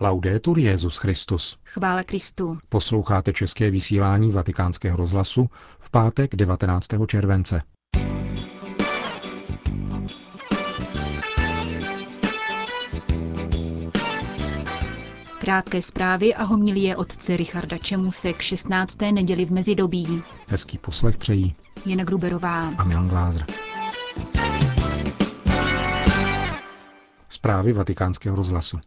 Laudetur Jezus Christus. Chvále Kristu. Posloucháte české vysílání Vatikánského rozhlasu v pátek 19. července. Krátké zprávy a homilie otce Richarda Čemuse k 16. neděli v mezidobí. Hezký poslech přejí Jena Gruberová a Milan Glázer. Zprávy vatikánského rozhlasu.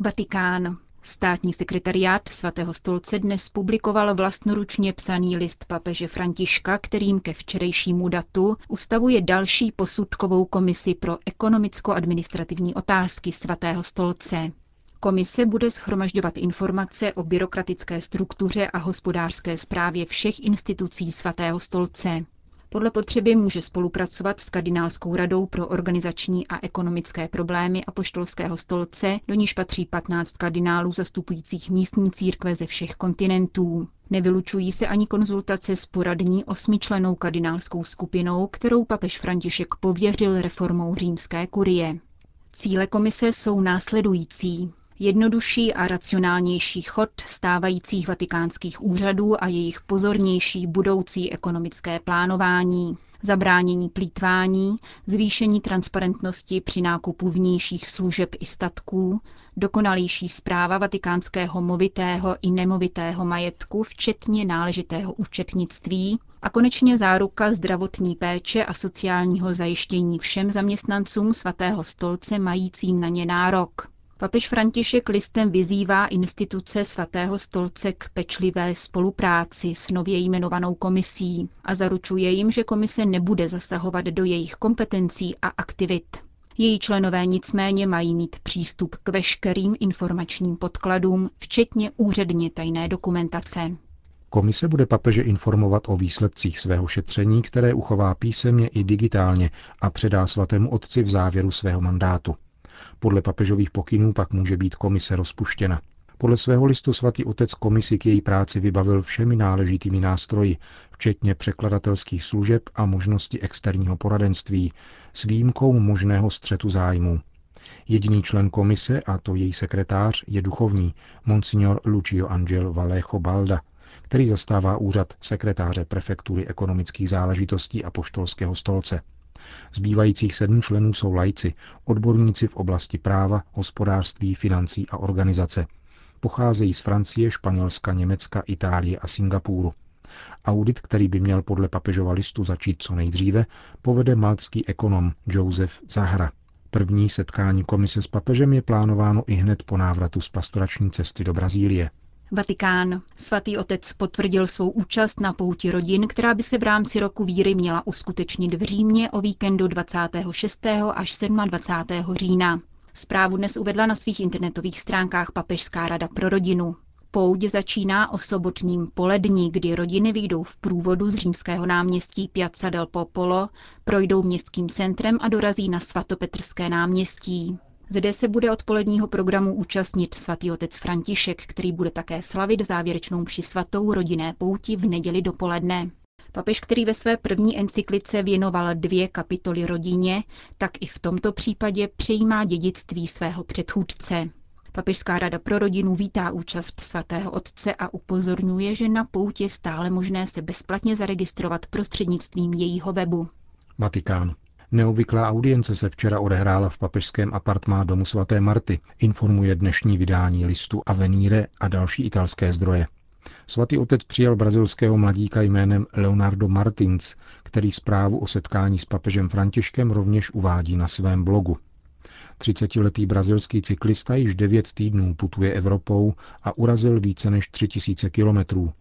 Vatikán. Státní sekretariát svatého stolce dnes publikoval vlastnoručně psaný list papeže Františka, kterým ke včerejšímu datu ustavuje další posudkovou komisi pro ekonomicko-administrativní otázky svatého stolce. Komise bude schromažďovat informace o byrokratické struktuře a hospodářské správě všech institucí svatého stolce. Podle potřeby může spolupracovat s Kardinálskou radou pro organizační a ekonomické problémy Apoštolského stolce, do níž patří 15 kardinálů zastupujících místní církve ze všech kontinentů. Nevylučují se ani konzultace s poradní osmičlenou kardinálskou skupinou, kterou papež František pověřil reformou římské kurie. Cíle komise jsou následující jednodušší a racionálnější chod stávajících vatikánských úřadů a jejich pozornější budoucí ekonomické plánování, zabránění plítvání, zvýšení transparentnosti při nákupu vnějších služeb i statků, dokonalější zpráva vatikánského movitého i nemovitého majetku, včetně náležitého účetnictví a konečně záruka zdravotní péče a sociálního zajištění všem zaměstnancům svatého stolce majícím na ně nárok. Papež František listem vyzývá instituce svatého stolce k pečlivé spolupráci s nově jmenovanou komisí a zaručuje jim, že komise nebude zasahovat do jejich kompetencí a aktivit. Její členové nicméně mají mít přístup k veškerým informačním podkladům, včetně úředně tajné dokumentace. Komise bude papeže informovat o výsledcích svého šetření, které uchová písemně i digitálně a předá svatému otci v závěru svého mandátu. Podle papežových pokynů pak může být komise rozpuštěna. Podle svého listu svatý otec komisi k její práci vybavil všemi náležitými nástroji, včetně překladatelských služeb a možnosti externího poradenství, s výjimkou možného střetu zájmů. Jediný člen komise, a to její sekretář, je duchovní, monsignor Lucio Angel Vallejo Balda, který zastává úřad sekretáře prefektury ekonomických záležitostí a poštolského stolce. Zbývajících sedm členů jsou lajci, odborníci v oblasti práva, hospodářství, financí a organizace. Pocházejí z Francie, Španělska, Německa, Itálie a Singapuru. Audit, který by měl podle papežova listu začít co nejdříve, povede maltský ekonom Josef Zahra. První setkání komise s papežem je plánováno i hned po návratu z pastorační cesty do Brazílie. Vatikán. Svatý otec potvrdil svou účast na pouti rodin, která by se v rámci roku víry měla uskutečnit v Římě o víkendu 26. až 27. října. Zprávu dnes uvedla na svých internetových stránkách Papežská rada pro rodinu. Pouť začíná o sobotním polední, kdy rodiny vyjdou v průvodu z římského náměstí Piazza del Popolo, projdou městským centrem a dorazí na svatopetrské náměstí. Zde se bude odpoledního programu účastnit svatý otec František, který bude také slavit závěrečnou mši svatou rodinné pouti v neděli dopoledne. Papež, který ve své první encyklice věnoval dvě kapitoly rodině, tak i v tomto případě přejímá dědictví svého předchůdce. Papežská rada pro rodinu vítá účast svatého otce a upozorňuje, že na poutě stále možné se bezplatně zaregistrovat prostřednictvím jejího webu. Vatikán. Neobvyklá audience se včera odehrála v papežském apartmá domu svaté Marty, informuje dnešní vydání listu Avenire a další italské zdroje. Svatý otec přijal brazilského mladíka jménem Leonardo Martins, který zprávu o setkání s papežem Františkem rovněž uvádí na svém blogu. 30-letý brazilský cyklista již 9 týdnů putuje Evropou a urazil více než 3000 kilometrů.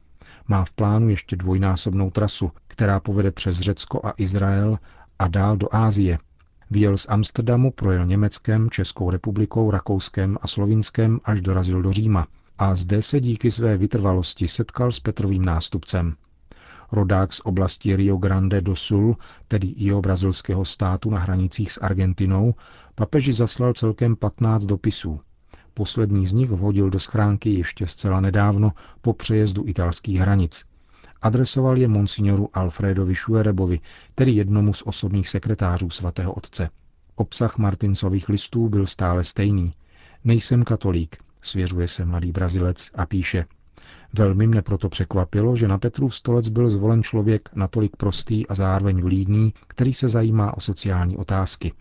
Má v plánu ještě dvojnásobnou trasu, která povede přes Řecko a Izrael a dál do Ázie. Vyjel z Amsterdamu, projel Německem, Českou republikou, Rakouskem a Slovinskem, až dorazil do Říma a zde se díky své vytrvalosti setkal s Petrovým nástupcem. Rodák z oblasti Rio Grande do Sul, tedy jeho brazilského státu na hranicích s Argentinou, papeži zaslal celkem 15 dopisů. Poslední z nich vhodil do schránky ještě zcela nedávno po přejezdu italských hranic. Adresoval je monsignoru Alfredovi Šuerebovi, tedy jednomu z osobních sekretářů svatého otce. Obsah Martinsových listů byl stále stejný. Nejsem katolík, svěřuje se mladý Brazilec a píše Velmi mne proto překvapilo, že na Petrův stolec byl zvolen člověk natolik prostý a zároveň vlídný, který se zajímá o sociální otázky.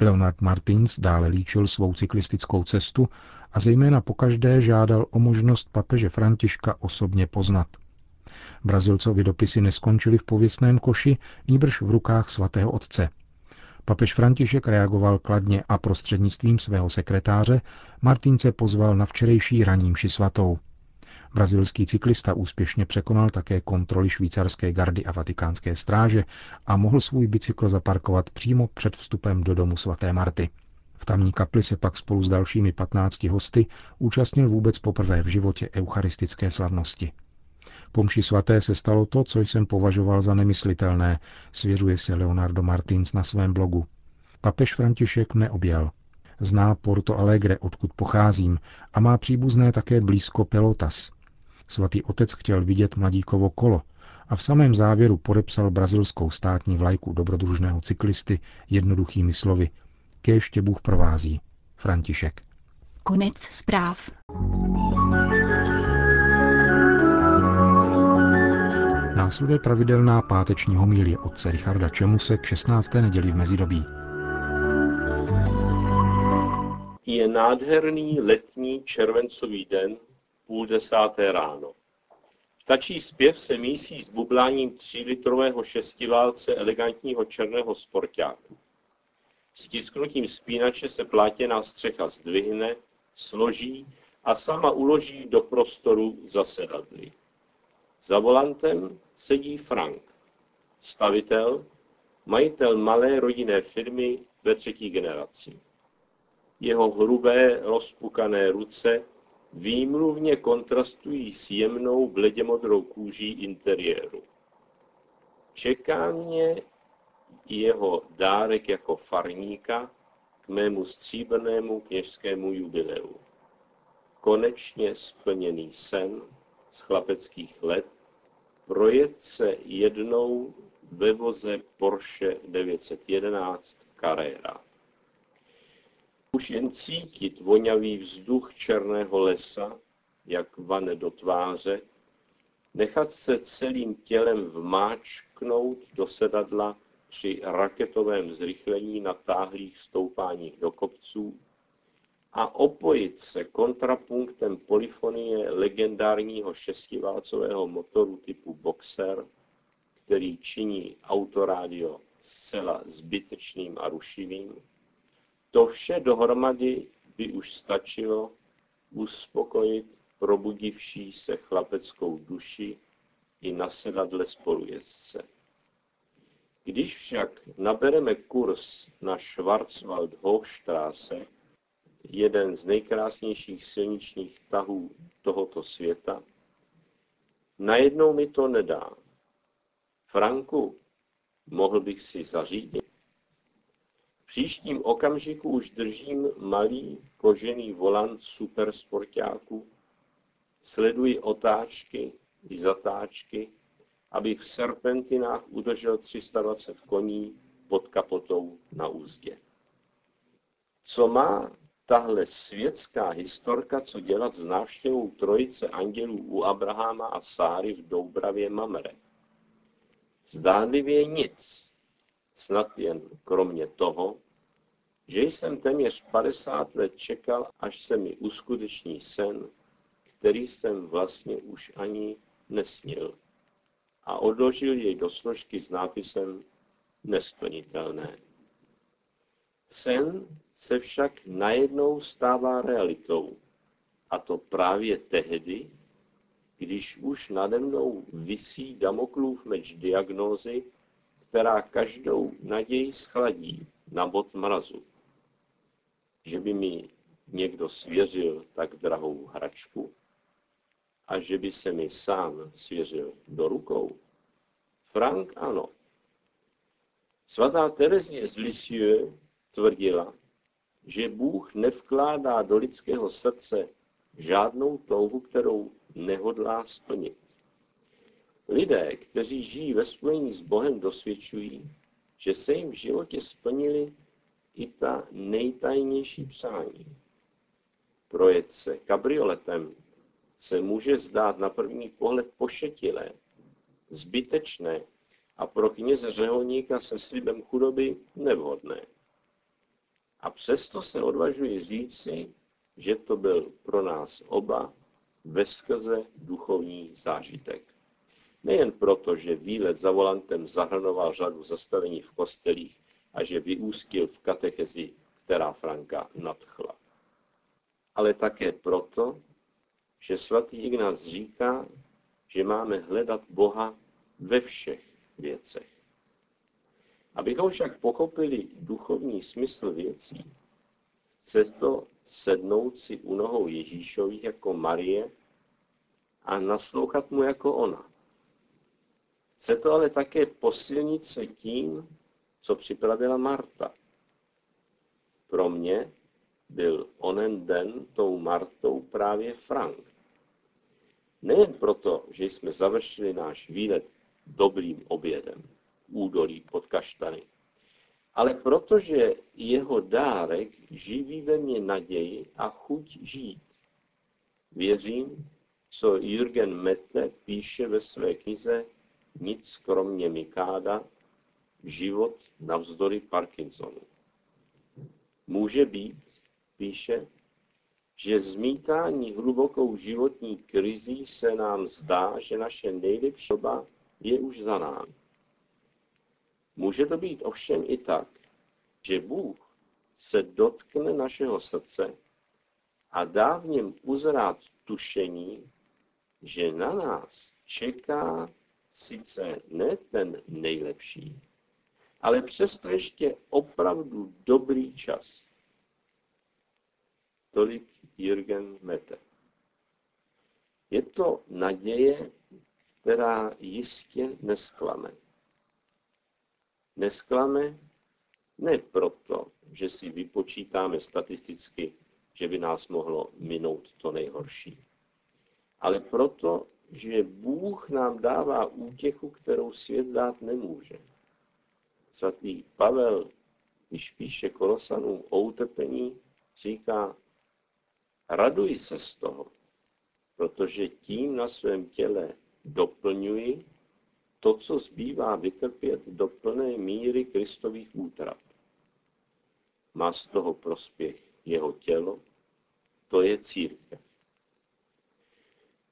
Leonard Martins dále líčil svou cyklistickou cestu a zejména pokaždé žádal o možnost papeže Františka osobně poznat. Brazilcovi dopisy neskončily v pověstném koši, nýbrž v rukách svatého otce. Papež František reagoval kladně a prostřednictvím svého sekretáře Martince pozval na včerejší raním ši svatou. Brazilský cyklista úspěšně překonal také kontroly švýcarské gardy a vatikánské stráže a mohl svůj bicykl zaparkovat přímo před vstupem do domu svaté Marty. V tamní kapli se pak spolu s dalšími 15 hosty účastnil vůbec poprvé v životě eucharistické slavnosti. Po mši svaté se stalo to, co jsem považoval za nemyslitelné, svěřuje se Leonardo Martins na svém blogu. Papež František neobjel. Zná Porto Alegre, odkud pocházím, a má příbuzné také blízko Pelotas. Svatý otec chtěl vidět mladíkovo kolo a v samém závěru podepsal brazilskou státní vlajku dobrodružného cyklisty jednoduchými slovy Kéště Bůh provází. František. Konec zpráv. Následuje pravidelná páteční homílie otce Richarda Čemuse k 16. neděli v mezidobí. Je nádherný letní červencový den, půl desáté ráno. Vtačí zpěv se mísí s bubláním třílitrového šestiválce elegantního černého sportáku. Stisknutím spínače se plátěná střecha zdvihne, složí a sama uloží do prostoru zasedadly. Za volantem sedí Frank, stavitel, majitel malé rodinné firmy ve třetí generaci. Jeho hrubé, rozpukané ruce výmluvně kontrastují s jemnou bleděmodrou kůží interiéru. Čeká mě jeho dárek jako farníka k mému stříbrnému kněžskému jubileu. Konečně splněný sen z chlapeckých let projet se jednou ve voze Porsche 911 Carrera. Už jen cítit vonavý vzduch černého lesa, jak vane do tváře, nechat se celým tělem vmáčknout do sedadla při raketovém zrychlení na táhlých stoupáních do kopců a opojit se kontrapunktem polyfonie legendárního šestiválcového motoru typu Boxer, který činí autorádio zcela zbytečným a rušivým, to vše dohromady by už stačilo uspokojit probudivší se chlapeckou duši i na sedadle spolujezdce. Když však nabereme kurz na Schwarzwald Hochstraße, jeden z nejkrásnějších silničních tahů tohoto světa, najednou mi to nedá. Franku, mohl bych si zařídit? V příštím okamžiku už držím malý kožený volant supersportáku, sleduji otáčky i zatáčky, abych v serpentinách udržel 320 koní pod kapotou na úzdě. Co má tahle světská historka co dělat s návštěvou trojice andělů u Abraháma a Sáry v Doubravě Mamre? Zdánlivě nic, snad jen kromě toho, že jsem téměř 50 let čekal, až se mi uskuteční sen, který jsem vlastně už ani nesnil a odložil jej do složky s nápisem nesplnitelné. Sen se však najednou stává realitou. A to právě tehdy, když už nade mnou visí Damoklův meč diagnózy, která každou naději schladí na bod mrazu. Že by mi někdo svěřil tak drahou hračku a že by se mi sám svěřil do rukou? Frank ano. Svatá Terezie z Lisieux tvrdila, že Bůh nevkládá do lidského srdce žádnou touhu, kterou nehodlá splnit. Lidé, kteří žijí ve spojení s Bohem, dosvědčují, že se jim v životě splnili i ta nejtajnější přání. Projet se kabrioletem se může zdát na první pohled pošetilé, zbytečné a pro kněze řeholníka se slibem chudoby nevhodné. A přesto se odvažuji říci, že to byl pro nás oba veskrze duchovní zážitek. Nejen proto, že výlet za volantem zahrnoval řadu zastavení v kostelích a že vyústil v katechezi, která Franka nadchla. Ale také proto, že svatý Ignác říká, že máme hledat Boha ve všech věcech. Abychom však pochopili duchovní smysl věcí, chce to sednout si u nohou Ježíšových jako Marie a naslouchat mu jako ona. Chce to ale také posilnit se tím, co připravila Marta. Pro mě byl onen den tou Martou právě Frank. Nejen proto, že jsme završili náš výlet dobrým obědem údolí pod kaštany, ale protože jeho dárek živí ve mně naději a chuť žít. Věřím, co Jürgen Mette píše ve své knize Nic kromě Mikáda, život navzdory Parkinsonu. Může být, píše, že zmítání hlubokou životní krizí se nám zdá, že naše nejlepší doba je už za námi. Může to být ovšem i tak, že Bůh se dotkne našeho srdce a dá v něm uzrát tušení, že na nás čeká sice ne ten nejlepší, ale přesto ještě opravdu dobrý čas. Tolik Jürgen Mette. Je to naděje, která jistě nesklame. Nesklame ne proto, že si vypočítáme statisticky, že by nás mohlo minout to nejhorší, ale proto, že Bůh nám dává útěchu, kterou svět dát nemůže. Svatý Pavel, když píše Kolosanům o utrpení, říká, raduji se z toho, protože tím na svém těle doplňuji to, co zbývá vytrpět do plné míry Kristových útrap. Má z toho prospěch jeho tělo, to je církev.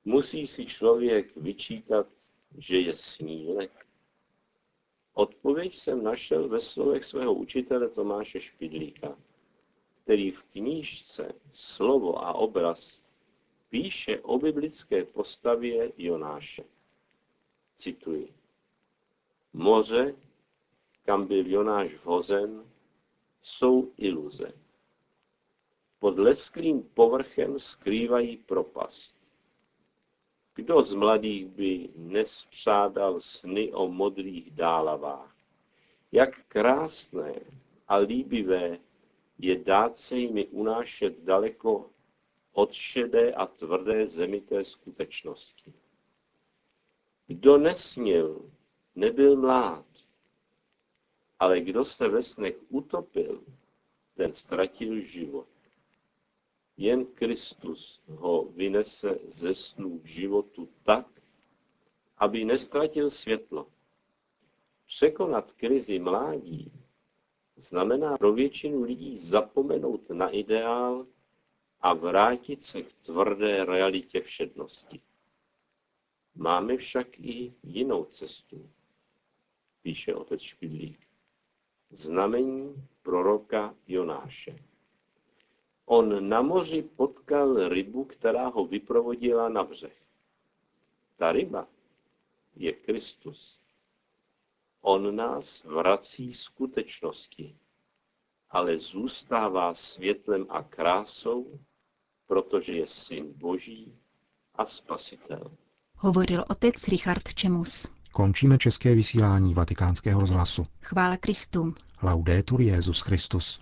Musí si člověk vyčítat, že je snílek. Odpověď jsem našel ve slovech svého učitele Tomáše Špidlíka, který v knížce Slovo a obraz píše o biblické postavě Jonáše. Cituji. Moře, kam byl Jonáš vhozen, jsou iluze. Pod lesklým povrchem skrývají propast. Kdo z mladých by nespřádal sny o modrých dálavách? Jak krásné a líbivé je dát se jimi unášet daleko od šedé a tvrdé zemité skutečnosti. Kdo nesměl, nebyl mlád, ale kdo se ve snech utopil, ten ztratil život. Jen Kristus ho vynese ze snů k životu tak, aby nestratil světlo. Překonat krizi mládí znamená pro většinu lidí zapomenout na ideál a vrátit se k tvrdé realitě všednosti. Máme však i jinou cestu, píše otec Špidlík. Znamení proroka Jonáše. On na moři potkal rybu, která ho vyprovodila na břeh. Ta ryba je Kristus. On nás vrací skutečnosti, ale zůstává světlem a krásou, protože je syn Boží a spasitel. Hovořil otec Richard Čemus. Končíme české vysílání vatikánského rozhlasu. Chvála Kristu. Laudetur Jezus Christus.